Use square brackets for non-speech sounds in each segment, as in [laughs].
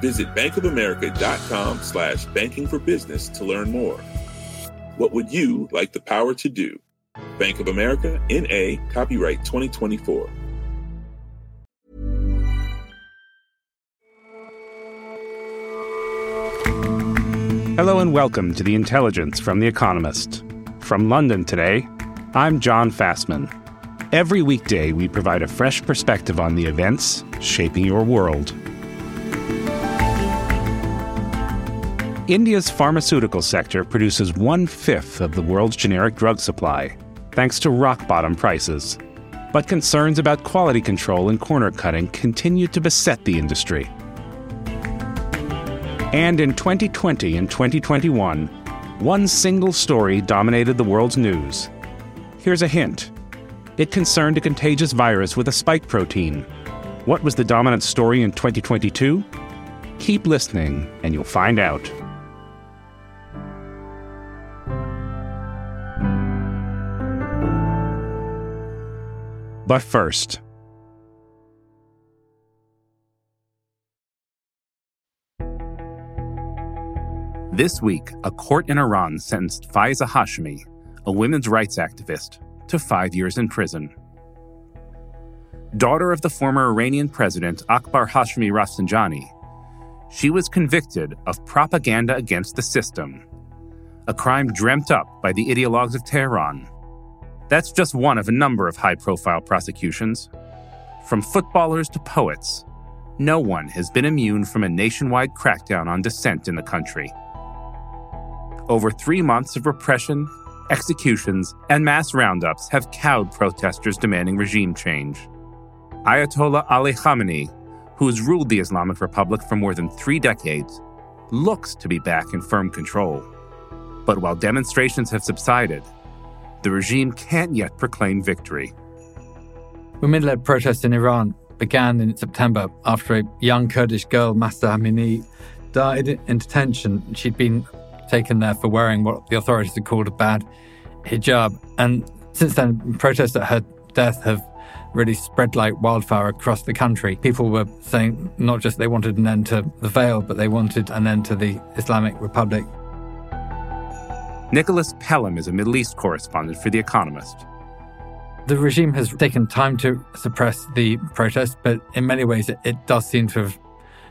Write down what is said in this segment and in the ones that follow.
Visit bankofamerica.com slash banking for business to learn more. What would you like the power to do? Bank of America, N.A., copyright 2024. Hello and welcome to The Intelligence from The Economist. From London today, I'm John Fasman. Every weekday, we provide a fresh perspective on the events shaping your world. India's pharmaceutical sector produces one fifth of the world's generic drug supply, thanks to rock bottom prices. But concerns about quality control and corner cutting continue to beset the industry. And in 2020 and 2021, one single story dominated the world's news. Here's a hint it concerned a contagious virus with a spike protein. What was the dominant story in 2022? Keep listening, and you'll find out. But first, This week, a court in Iran sentenced Faezeh Hashemi, a women's rights activist, to five years in prison. Daughter of the former Iranian president Akbar Hashemi Rafsanjani, she was convicted of propaganda against the system, a crime dreamt up by the ideologues of Tehran that's just one of a number of high profile prosecutions. From footballers to poets, no one has been immune from a nationwide crackdown on dissent in the country. Over three months of repression, executions, and mass roundups have cowed protesters demanding regime change. Ayatollah Ali Khamenei, who has ruled the Islamic Republic for more than three decades, looks to be back in firm control. But while demonstrations have subsided, the regime can't yet proclaim victory. Women led protests in Iran began in September after a young Kurdish girl, Mahsa Amini, died in detention. She'd been taken there for wearing what the authorities had called a bad hijab. And since then, protests at her death have really spread like wildfire across the country. People were saying not just they wanted an end to the veil, but they wanted an end to the Islamic Republic. Nicolas Pelham is a Middle East correspondent for The Economist. The regime has taken time to suppress the protests, but in many ways it, it does seem to have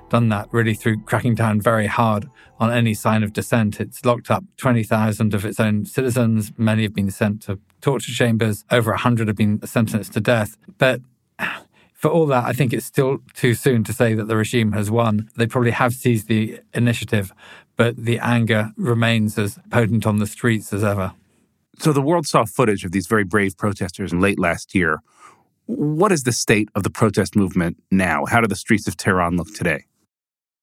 done that really through cracking down very hard on any sign of dissent. It's locked up 20,000 of its own citizens. Many have been sent to torture chambers. Over 100 have been sentenced to death. But for all that, I think it's still too soon to say that the regime has won. They probably have seized the initiative, but the anger remains as potent on the streets as ever. So the world saw footage of these very brave protesters late last year. What is the state of the protest movement now? How do the streets of Tehran look today?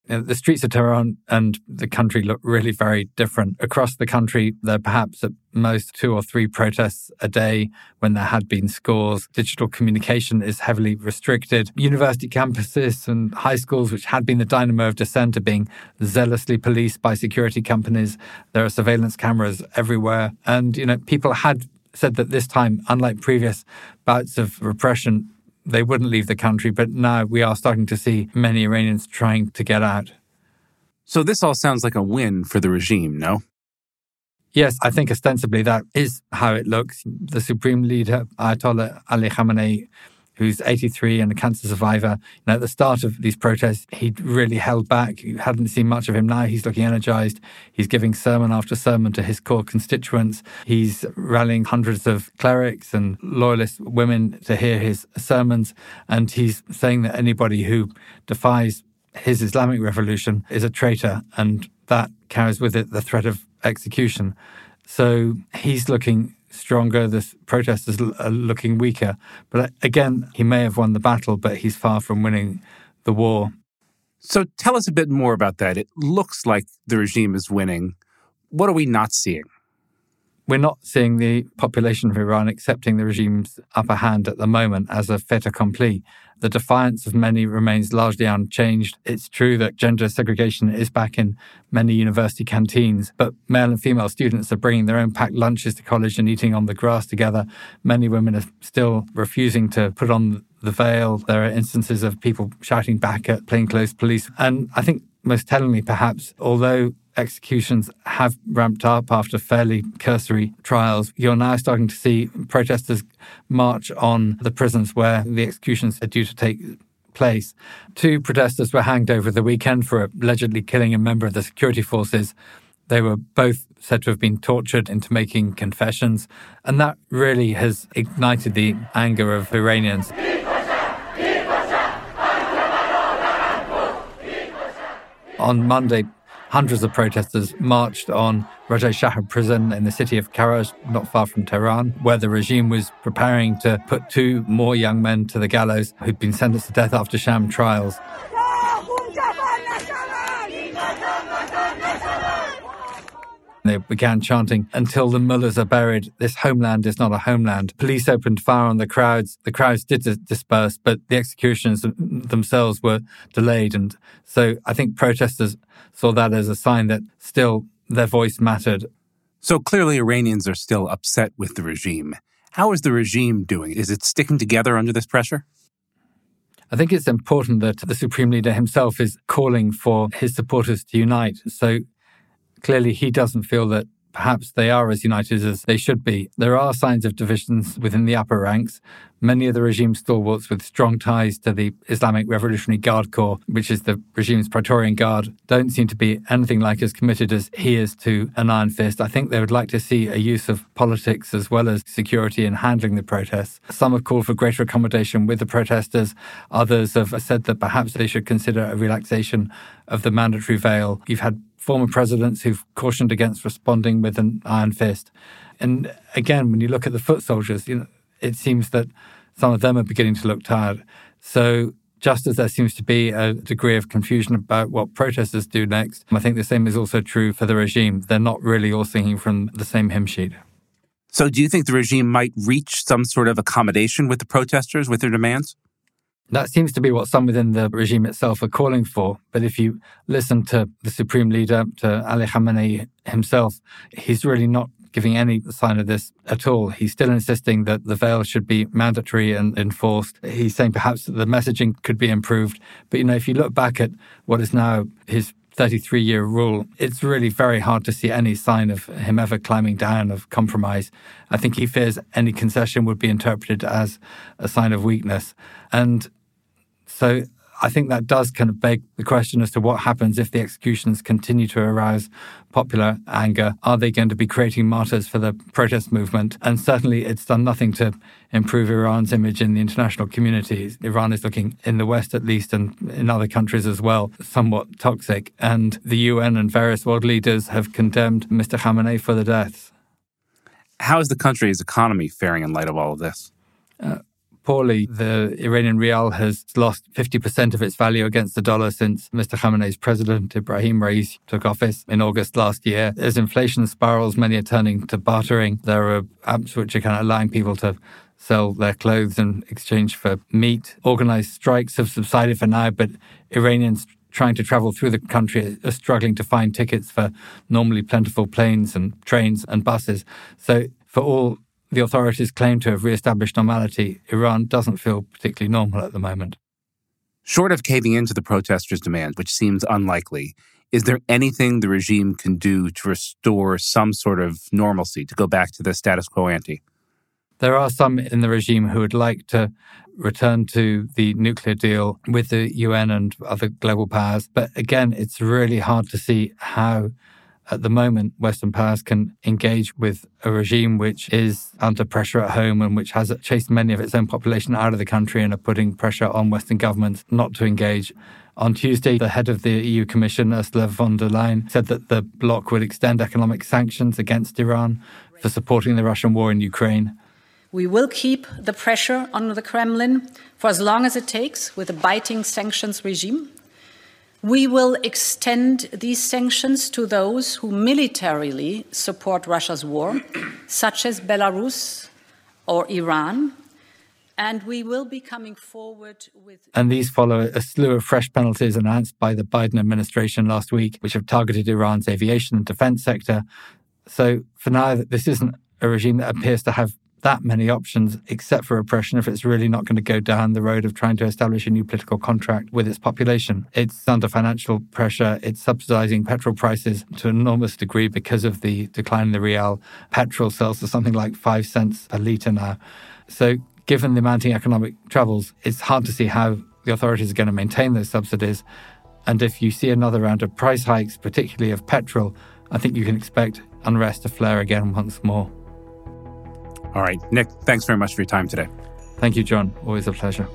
The streets of Tehran and the country look really very different. Across the country, there are perhaps at most two or three protests a day when there had been scores. Digital communication is heavily restricted. University campuses and high schools, which had been the dynamo of dissent, are being zealously policed by security companies. There are surveillance cameras everywhere. And, you know, people had said that this time, unlike previous bouts of repression, they wouldn't leave the country. But now we are starting to see many Iranians trying to get out. So this all sounds like a win for the regime, no? Yes, I think ostensibly that is how it looks. The supreme leader, Ayatollah Ali Khamenei, who's 83 and a cancer survivor. You know, at the start of these protests, he really held back. You hadn't seen much of him. Now he's looking energized. He's giving sermon after sermon to his core constituents. He's rallying hundreds of clerics and loyalist women to hear his sermons. And he's saying that anybody who defies his Islamic revolution is a traitor. And that carries with it the threat of execution. So he's looking stronger. The protesters are looking weaker. But uh, again, he may have won the battle, but he's far from winning the war. So tell us a bit more about that. It looks like the regime is winning. What are we not seeing? We're not seeing the population of Iran accepting the regime's upper hand at the moment as a fait accompli. The defiance of many remains largely unchanged. It's true that gender segregation is back in many university canteens, but male and female students are bringing their own packed lunches to college and eating on the grass together. Many women are still refusing to put on the veil. There are instances of people shouting back at plainclothes police. And I think most tellingly, perhaps, although executions have ramped up after fairly cursory trials. You're now starting to see protesters march on the prisons where the executions are due to take place. Two protesters were hanged over the weekend for allegedly killing a member of the security forces. They were both said to have been tortured into making confessions, and that really has ignited the anger of Iranians. On Monday, Hundreds of protesters marched on Rajaei Shahr prison in the city of Karaj, not far from Tehran, where the regime was preparing to put two more young men to the gallows who'd been sentenced to death after sham trials. They began chanting, Until the mullahs are buried, this homeland is not a homeland. Police opened fire on the crowds. The crowds did disperse, but the executions themselves were delayed. And so I think protesters saw that as a sign that still their voice mattered. So clearly, Iranians are still upset with the regime. How is the regime doing? Is it sticking together under this pressure? I think it's important that the Supreme Leader himself is calling for his supporters to unite. So Clearly, he doesn't feel that perhaps they are as united as they should be. There are signs of divisions within the upper ranks. Many of the regime's stalwarts with strong ties to the Islamic Revolutionary Guard Corps, which is the regime's Praetorian Guard, don't seem to be anything like as committed as he is to an iron fist. I think they would like to see a use of politics as well as security in handling the protests. Some have called for greater accommodation with the protesters. Others have said that perhaps they should consider a relaxation of the mandatory veil. You've had former presidents who've cautioned against responding with an iron fist. And again, when you look at the foot soldiers, you know, it seems that some of them are beginning to look tired. So just as there seems to be a degree of confusion about what protesters do next, I think the same is also true for the regime. They're not really all singing from the same hymn sheet. So, do you think the regime might reach some sort of accommodation with the protesters, with their demands? That seems to be what some within the regime itself are calling for. But if you listen to the supreme leader, to Ali Khamenei himself, he's really not giving any sign of this at all. He's still insisting that the veil should be mandatory and enforced. He's saying perhaps the messaging could be improved. But, you know, if you look back at what is now his 33 year rule, it's really very hard to see any sign of him ever climbing down of compromise. I think he fears any concession would be interpreted as a sign of weakness. And so I think that does kind of beg the question as to what happens if the executions continue to arouse popular anger. Are they going to be creating martyrs for the protest movement? And certainly it's done nothing to improve Iran's image in the international community. Iran is looking, in the West at least, and in other countries as well, somewhat toxic. And the UN and various world leaders have condemned Mr. Khamenei for the deaths. How is the country's economy faring in light of all of this? Uh, poorly. The Iranian rial has lost 50% of its value against the dollar since Mr. Khamenei's president, Ibrahim Raisi, took office in August last year. As inflation spirals, many are turning to bartering. There are apps which are kind of allowing people to sell their clothes in exchange for meat. Organized strikes have subsided for now, but Iranians trying to travel through the country are struggling to find tickets for normally plentiful planes and trains and buses. So, for all the authorities claim to have re-established normality, Iran doesn't feel particularly normal at the moment. Short of caving into the protesters' demand, which seems unlikely, is there anything the regime can do to restore some sort of normalcy, to go back to the status quo ante? There are some in the regime who would like to return to the nuclear deal with the UN and other global powers. But again, it's really hard to see how at the moment, Western powers can engage with a regime which is under pressure at home and which has chased many of its own population out of the country and are putting pressure on Western governments not to engage. On Tuesday, the head of the EU Commission, Ursula von der Leyen, said that the bloc would extend economic sanctions against Iran for supporting the Russian war in Ukraine. We will keep the pressure on the Kremlin for as long as it takes with a biting sanctions regime We will extend these sanctions to those who militarily support Russia's war, [clears throat] such as Belarus or Iran. And we will be coming forward with. And these follow a slew of fresh penalties announced by the Biden administration last week, which have targeted Iran's aviation and defense sector. So for now, this isn't a regime that appears to have that many options except for repression if it's really not going to go down the road of trying to establish a new political contract with its population. It's under financial pressure. It's subsidizing petrol prices to an enormous degree because of the decline in the rial. Petrol sells for something like five cents a litre now. So, given the mounting economic troubles, it's hard to see how the authorities are going to maintain those subsidies. And if you see another round of price hikes, particularly of petrol, I think you can expect unrest to flare again once more. All right, Nick, thanks very much for your time today. Thank you, John. Always a pleasure.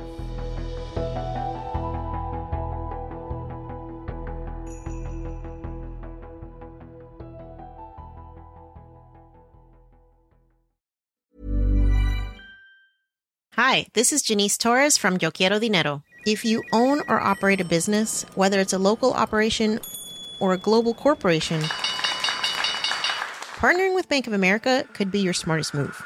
Hi, this is Janice Torres from Yo Quiero Dinero. If you own or operate a business, whether it's a local operation or a global corporation, partnering with Bank of America could be your smartest move.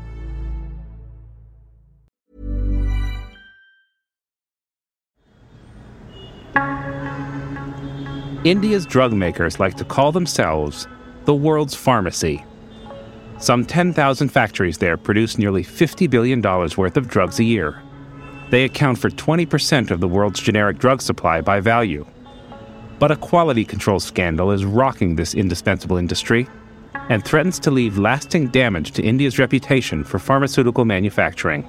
India's drug makers like to call themselves the world's pharmacy. Some 10,000 factories there produce nearly $50 billion worth of drugs a year. They account for 20% of the world's generic drug supply by value. But a quality control scandal is rocking this indispensable industry and threatens to leave lasting damage to India's reputation for pharmaceutical manufacturing.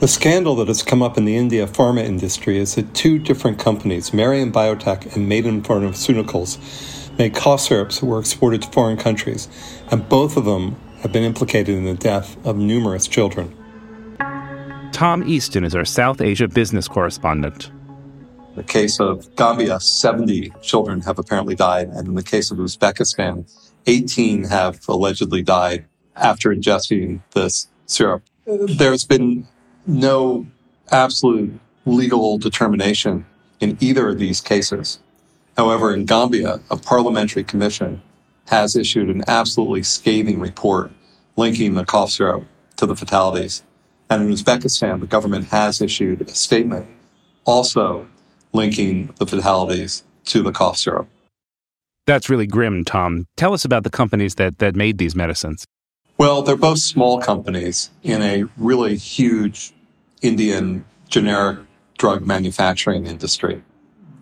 The scandal that has come up in the India pharma industry is that two different companies, Marion Biotech and Maiden Pharmaceuticals, made cough syrups that were exported to foreign countries, and both of them have been implicated in the death of numerous children. Tom Easton is our South Asia business correspondent. In the case of Gambia, 70 children have apparently died, and in the case of Uzbekistan, 18 have allegedly died after ingesting this syrup. There's been no absolute legal determination in either of these cases. However, in Gambia, a parliamentary commission has issued an absolutely scathing report linking the cough syrup to the fatalities. And in Uzbekistan, the government has issued a statement also linking the fatalities to the cough syrup. That's really grim, Tom. Tell us about the companies that, that made these medicines. Well, they're both small companies in a really huge Indian generic drug manufacturing industry.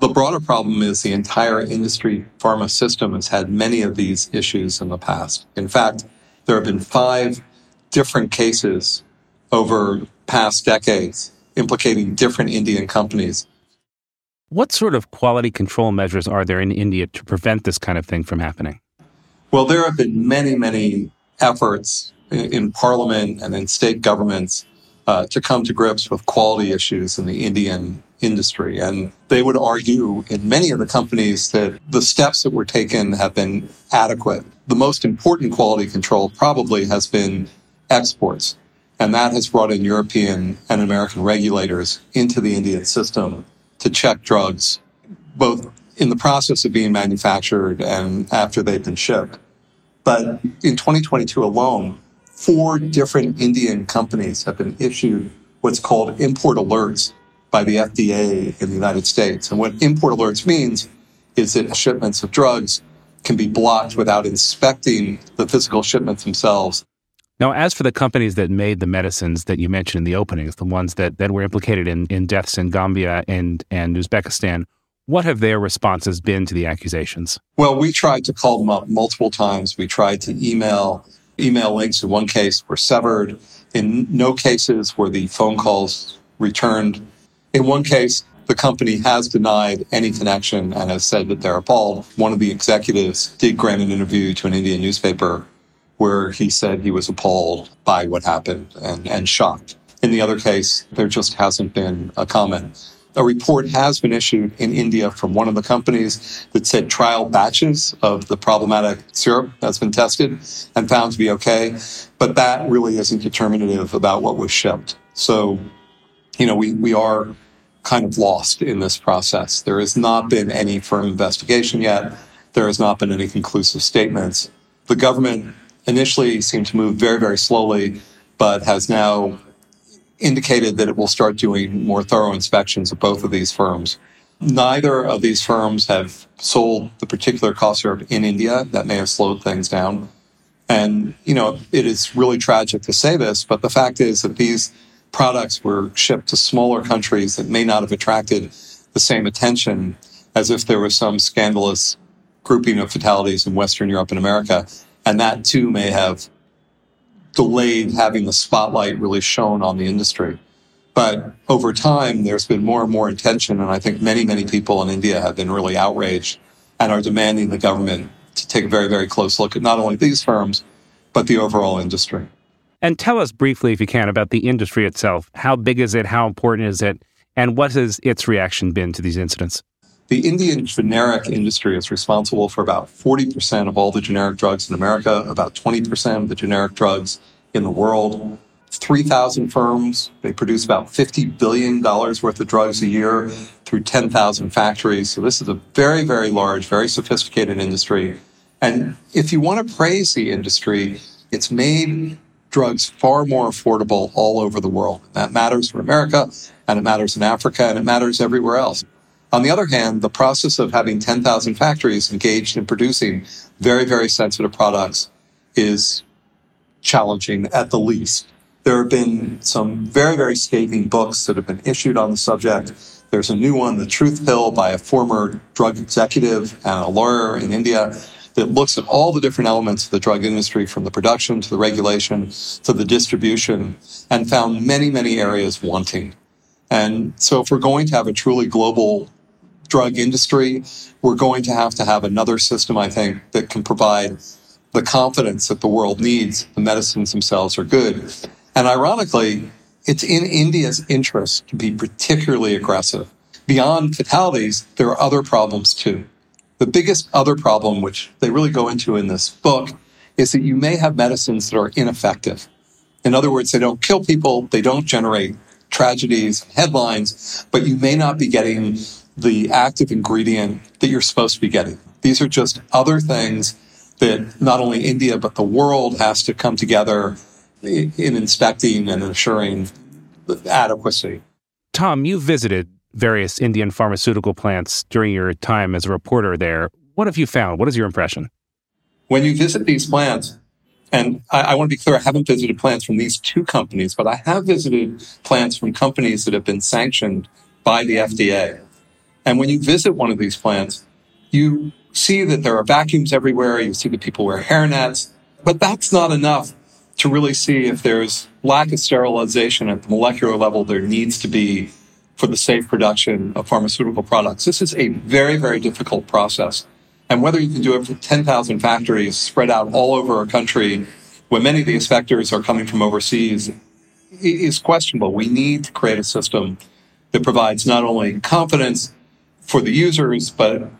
The broader problem is the entire industry pharma system has had many of these issues in the past. In fact, there have been five different cases over past decades implicating different Indian companies. What sort of quality control measures are there in India to prevent this kind of thing from happening? Well, there have been many, many efforts in, parliament and in state governments uh, to come to grips with quality issues in the Indian industry. And they would argue in many of the companies that the steps that were taken have been adequate. The most important quality control probably has been exports. And that has brought in European and American regulators into the Indian system to check drugs, both in the process of being manufactured and after they've been shipped. But in 2022 alone, four different Indian companies have been issued what's called import alerts by the FDA in the United States. And what import alerts means is that shipments of drugs can be blocked without inspecting the physical shipments themselves. Now, as for the companies that made the medicines that you mentioned in the openings, the ones that, that were implicated in, in deaths in Gambia and, and Uzbekistan, what have their responses been to the accusations? Well, we tried to call them up multiple times. We tried to email email links in one case were severed. In no cases were the phone calls returned. In one case, the company has denied any connection and has said that they're appalled. One of the executives did grant an interview to an Indian newspaper where he said he was appalled by what happened and, and shocked. In the other case, there just hasn't been a comment. A report has been issued in India from one of the companies that said trial batches of the problematic syrup that's been tested and found to be okay, but that really isn't determinative about what was shipped. So, you know, we, we are kind of lost in this process. There has not been any firm investigation yet. There has not been any conclusive statements. The government initially seemed to move very, very slowly, but has now indicated that it will start doing more thorough inspections of both of these firms. Neither of these firms have sold the particular cough syrup in India. That may have slowed things down. And, you know, it is really tragic to say this, but the fact is that these products were shipped to smaller countries that may not have attracted the same attention as if there was some scandalous grouping of fatalities in Western Europe and America. And that too may have delayed having the spotlight really shown on the industry. But over time, there's been more and more attention. And I think many, many people in India have been really outraged and are demanding the government to take a very, very close look at not only these firms, but the overall industry. And tell us briefly, if you can, about the industry itself. How big is it? How important is it? And what has its reaction been to these incidents? The Indian generic industry is responsible for about 40% of all the generic drugs in America, about 20% of the generic drugs in the world. 3,000 firms. They produce about $50 billion worth of drugs a year through 10,000 factories. So this is a very, very large, very sophisticated industry. And if you want to praise the industry, it's made drugs far more affordable all over the world. That matters for America and it matters in Africa and it matters everywhere else. On the other hand, the process of having 10,000 factories engaged in producing very, very sensitive products is challenging at the least. There have been some very, very scathing books that have been issued on the subject. There's a new one, The Truth Pill, by a former drug executive and a lawyer in India that looks at all the different elements of the drug industry from the production to the regulation to the distribution and found many, many areas wanting. And so if we're going to have a truly global drug industry, we're going to have to have another system, I think, that can provide the confidence that the world needs. The medicines themselves are good. And ironically, it's in India's interest to be particularly aggressive. Beyond fatalities, there are other problems too. The biggest other problem, which they really go into in this book, is that you may have medicines that are ineffective. In other words, they don't kill people, they don't generate tragedies, headlines, but you may not be getting the active ingredient that you're supposed to be getting. These are just other things that not only India, but the world has to come together in inspecting and ensuring adequacy. Tom, you visited various Indian pharmaceutical plants during your time as a reporter there. What have you found? What is your impression? When you visit these plants, and I, I, want to be clear, I haven't visited plants from these two companies, but I have visited plants from companies that have been sanctioned by the FDA. And when you visit one of these plants, you see that there are vacuums everywhere. You see that people wear hairnets, but that's not enough to really see if there's lack of sterilization at the molecular level there needs to be for the safe production of pharmaceutical products. This is a very, very difficult process. And whether you can do it for 10,000 factories spread out all over a country when many of these factories are coming from overseas is questionable. We need to create a system that provides not only confidence for the users, but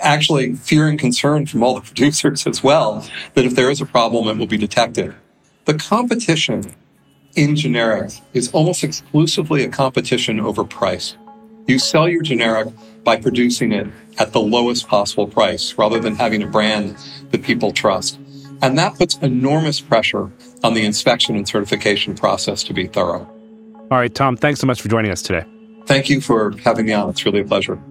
actually fear and concern from all the [laughs] producers as well that if there is a problem, it will be detected. The competition in generics is almost exclusively a competition over price. You sell your generic by producing it at the lowest possible price rather than having a brand that people trust. And that puts enormous pressure on the inspection and certification process to be thorough. All right, Tom, thanks so much for joining us today. Thank you for having me on. It's really a pleasure.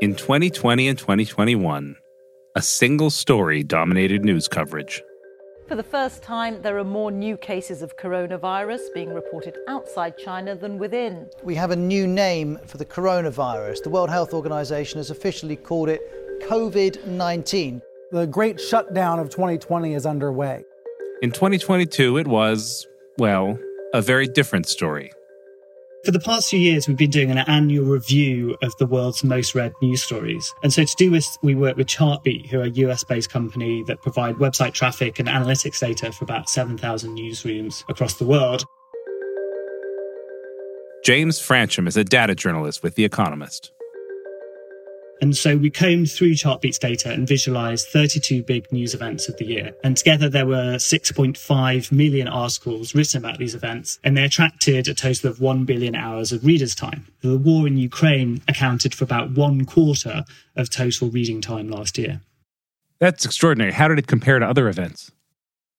In 2020 and 2021, a single story dominated news coverage For the first time, there are more new cases of coronavirus being reported outside China than within. We have a new name for the coronavirus. The World Health Organization has officially called it COVID 19. The great shutdown of 2020 is underway. In 2022, it was, well, a very different story. For the past few years, we've been doing an annual review of the world's most read news stories. And so to do this, we work with Chartbeat, who are a US based company that provide website traffic and analytics data for about 7,000 newsrooms across the world. James Fransham is a data journalist with The Economist. And so we combed through Chartbeat's data and visualized 32 big news events of the year. And together there were 6.5 million articles written about these events, and they attracted a total of 1 billion hours of readers' time. The war in Ukraine accounted for about one quarter of total reading time last year. That's extraordinary. How did it compare to other events?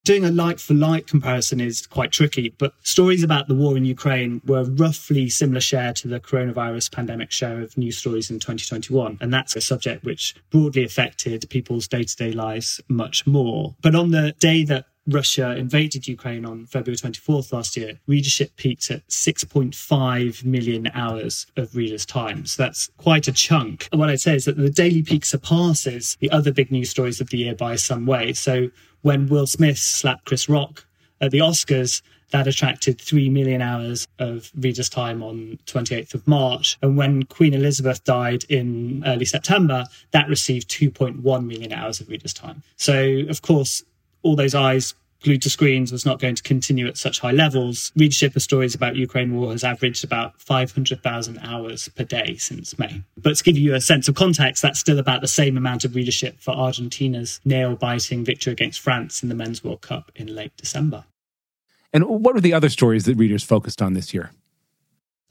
Doing a like for like comparison is quite tricky, but stories about the war in Ukraine were roughly similar share to the coronavirus pandemic share of news stories in 2021. And that's a subject which broadly affected people's day to day lives much more. But on the day that Russia invaded Ukraine on February 24th last year, readership peaked at 6.5 million hours of readers' time. So that's quite a chunk. And what I'd say is that the daily peak surpasses the other big news stories of the year by some way. So when Will Smith slapped Chris Rock at the Oscars, that attracted 3 million hours of readers' time on 28th of March. And when Queen Elizabeth died in early September, that received 2.1 million hours of readers' time. So, of course, all those eyes glued to screens was not going to continue at such high levels. Readership of stories about Ukraine war has averaged about 500,000 hours per day since May. But to give you a sense of context, that's still about the same amount of readership for Argentina's nail-biting victory against France in the Men's World Cup in late December. And what were the other stories that readers focused on this year?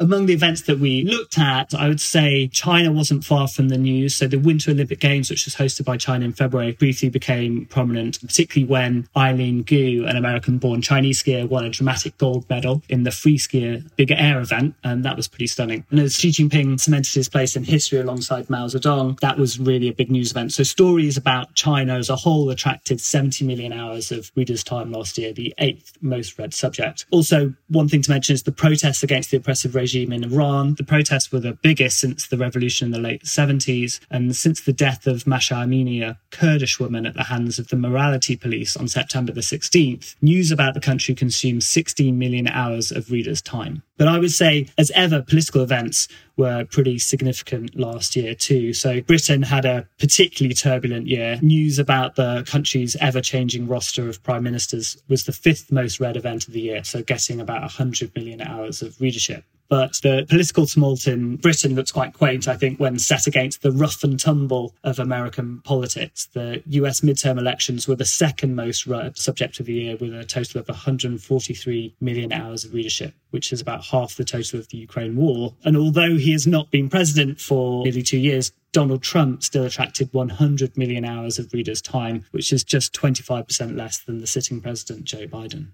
Among the events that we looked at, I would say China wasn't far from the news. So the Winter Olympic Games, which was hosted by China in February, briefly became prominent, particularly when Eileen Gu, an American born Chinese skier, won a dramatic gold medal in the free skier bigger air event. And that was pretty stunning. And as Xi Jinping cemented his place in history alongside Mao Zedong, that was really a big news event. So stories about China as a whole attracted 70 million hours of readers' time last year, the eighth most read subject. Also, one thing to mention is the protests against the oppressive regime regime in Iran. The protests were the biggest since the revolution in the late 70s and since the death of Mahsa Amini, a Kurdish woman at the hands of the morality police on September the 16th. News about the country consumed 16 million hours of readers' time. But I would say, as ever, political events were pretty significant last year too. So Britain had a particularly turbulent year. News about the country's ever changing roster of prime ministers was the fifth most read event of the year. So getting about 100 million hours of readership. But the political tumult in Britain looks quite quaint, I think, when set against the rough and tumble of American politics. The US midterm elections were the second most read subject of the year with a total of 143 million hours of readership, which is about half the total of the Ukraine war. And although he has not been president for nearly two years, Donald Trump still attracted 100 million hours of readers' time, which is just 25% less than the sitting president, Joe Biden.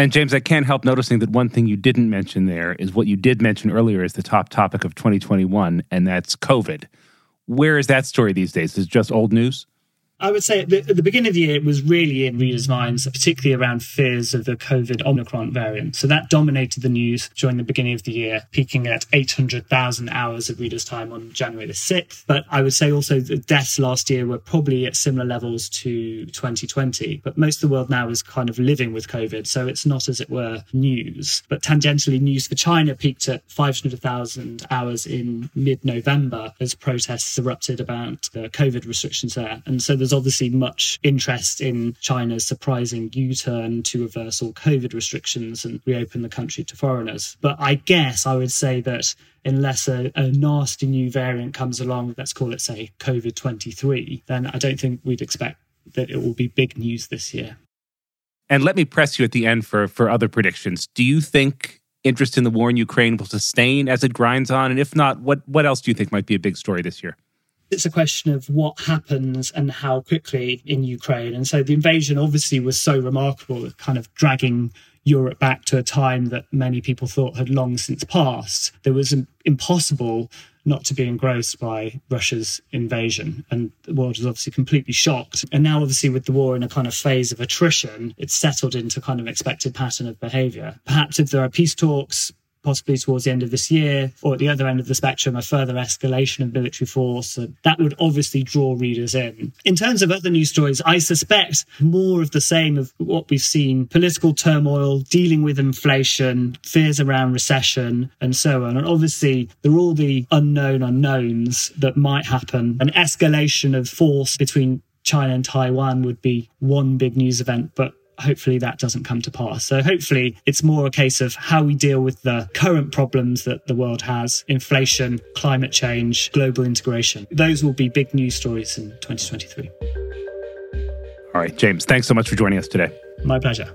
And James, I can't help noticing that one thing you didn't mention there is what you did mention earlier is the top topic of 2021, and that's COVID. Where is that story these days? Is it just old news? I would say at the, at the, beginning of the year, it was really in readers' minds, particularly around fears of the COVID Omicron variant. So that dominated the news during the beginning of the year, peaking at 800,000 hours of readers' time on January the 6th. But I would say also the deaths last year were probably at similar levels to 2020. But most of the world now is kind of living with COVID. So it's not, as it were, news. But tangentially, news for China peaked at 500,000 hours in mid November as protests erupted about the COVID restrictions there. And so there's there's obviously much interest in China's surprising U turn to reverse all COVID restrictions and reopen the country to foreigners. But I guess I would say that unless a, a nasty new variant comes along, let's call it, say, COVID 23, then I don't think we'd expect that it will be big news this year. And let me press you at the end for, for other predictions. Do you think interest in the war in Ukraine will sustain as it grinds on? And if not, what, what else do you think might be a big story this year? It's a question of what happens and how quickly in Ukraine. And so the invasion obviously was so remarkable, kind of dragging Europe back to a time that many people thought had long since passed. There was impossible not to be engrossed by Russia's invasion. And the world was obviously completely shocked. And now, obviously, with the war in a kind of phase of attrition, it's settled into kind of expected pattern of behavior. Perhaps if there are peace talks, possibly towards the end of this year, or at the other end of the spectrum, a further escalation of military force. That would obviously draw readers in. In terms of other news stories, I suspect more of the same of what we've seen political turmoil, dealing with inflation, fears around recession, and so on. And obviously, there are all the unknown unknowns that might happen. An escalation of force between China and Taiwan would be one big news event, but hopefully that doesn't come to pass. So hopefully it's more a case of how we deal with the current problems that the world has inflation, climate change, global integration. Those will be big news stories in 2023. All right, James, thanks so much for joining us today. My pleasure.